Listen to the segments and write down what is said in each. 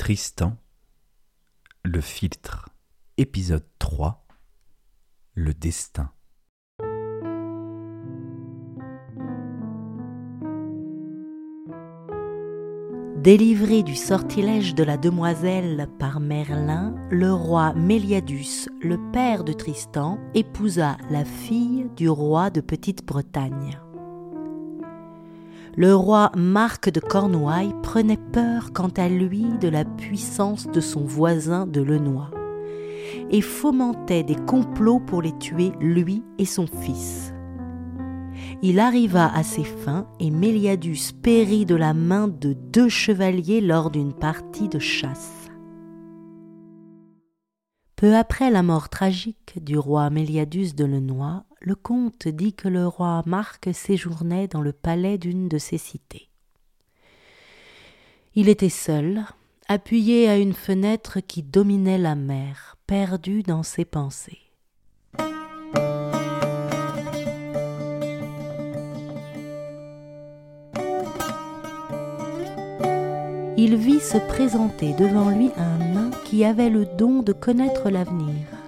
Tristan, le filtre, épisode 3, le destin. Délivré du sortilège de la demoiselle par Merlin, le roi Méliadus, le père de Tristan, épousa la fille du roi de Petite-Bretagne. Le roi Marc de Cornouailles prenait peur quant à lui de la puissance de son voisin de Lenoir et fomentait des complots pour les tuer lui et son fils il arriva à ses fins et Méliadus périt de la main de deux chevaliers lors d'une partie de chasse. Peu après la mort tragique du roi Méliadus de Lenoy, le comte dit que le roi Marc séjournait dans le palais d'une de ses cités. Il était seul, appuyé à une fenêtre qui dominait la mer, perdu dans ses pensées. il vit se présenter devant lui un nain qui avait le don de connaître l'avenir.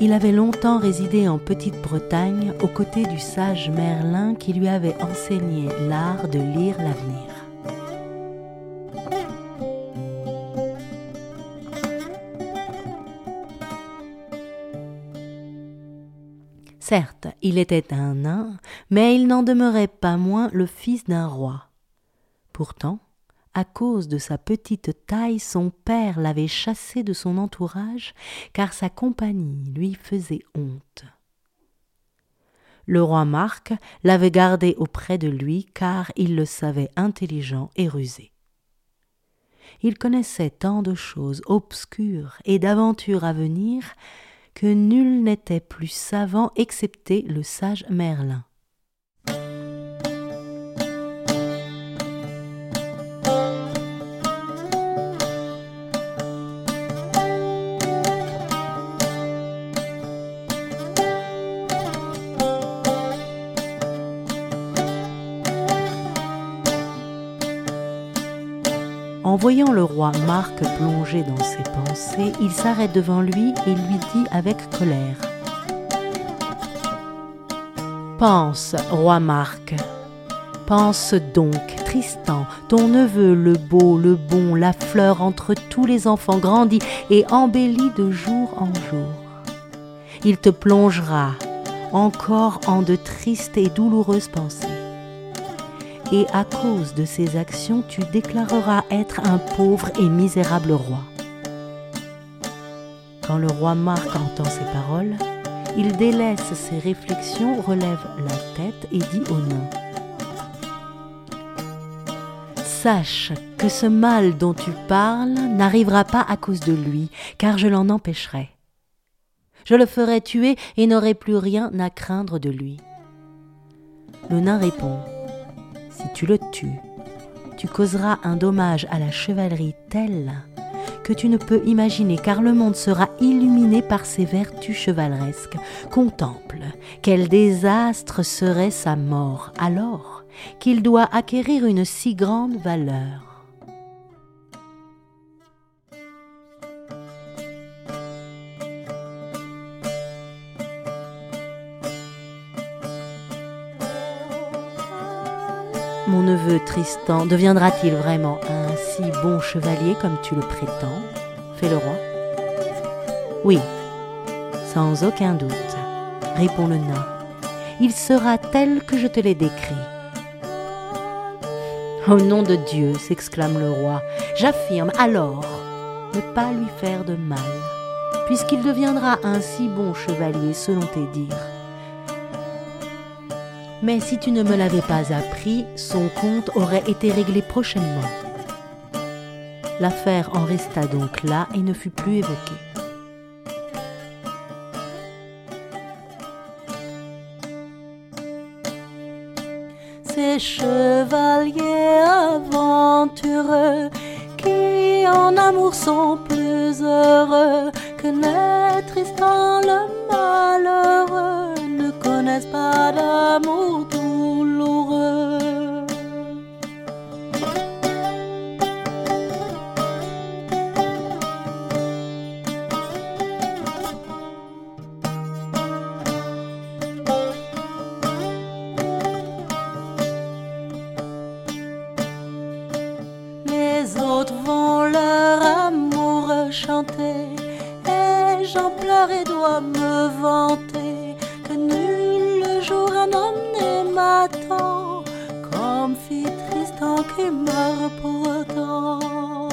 Il avait longtemps résidé en Petite-Bretagne aux côtés du sage Merlin qui lui avait enseigné l'art de lire l'avenir. Certes, il était un nain, mais il n'en demeurait pas moins le fils d'un roi. Pourtant, à cause de sa petite taille, son père l'avait chassé de son entourage, car sa compagnie lui faisait honte. Le roi Marc l'avait gardé auprès de lui, car il le savait intelligent et rusé. Il connaissait tant de choses obscures et d'aventures à venir que nul n'était plus savant excepté le sage Merlin. En voyant le roi Marc plongé dans ses pensées, il s'arrête devant lui et lui dit avec colère. Pense, roi Marc, pense donc, Tristan, ton neveu, le beau, le bon, la fleur entre tous les enfants grandit et embellit de jour en jour. Il te plongera encore en de tristes et douloureuses pensées et à cause de ses actions tu déclareras être un pauvre et misérable roi. Quand le roi Marc entend ces paroles, il délaisse ses réflexions, relève la tête et dit au nain Sache que ce mal dont tu parles n'arrivera pas à cause de lui, car je l'en empêcherai. Je le ferai tuer et n'aurai plus rien à craindre de lui. Le nain répond si tu le tues, tu causeras un dommage à la chevalerie tel que tu ne peux imaginer, car le monde sera illuminé par ses vertus chevaleresques. Contemple quel désastre serait sa mort alors qu'il doit acquérir une si grande valeur. Mon neveu Tristan deviendra-t-il vraiment un si bon chevalier comme tu le prétends fait le roi. Oui, sans aucun doute, répond le nain. Il sera tel que je te l'ai décrit. Au nom de Dieu, s'exclame le roi, j'affirme alors ne pas lui faire de mal, puisqu'il deviendra un si bon chevalier selon tes dires. Mais si tu ne me l'avais pas appris, son compte aurait été réglé prochainement. L'affaire en resta donc là et ne fut plus évoquée. Ces chevaliers aventureux qui en amour sont plus heureux que n'est Tristan le n'est-ce pas d'amour douloureux? Les autres vont leur amour chanter et j'en pleure et dois me vanter. Comme fit Tristan qui meurt pourtant.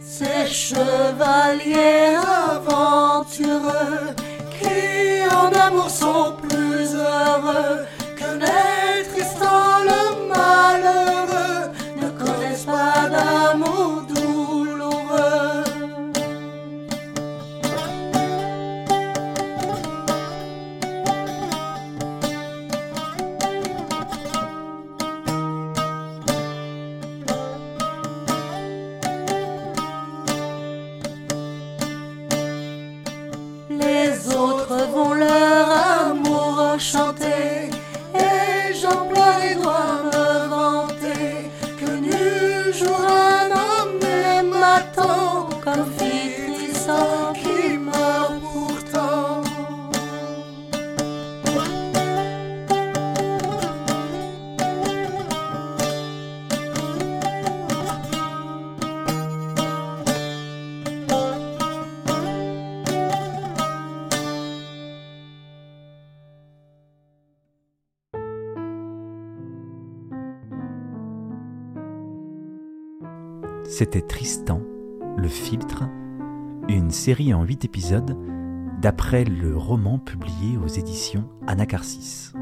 Ces chevaliers aventureux qui en amour sont C'était Tristan, le filtre, une série en huit épisodes d'après le roman publié aux éditions Anacarsis.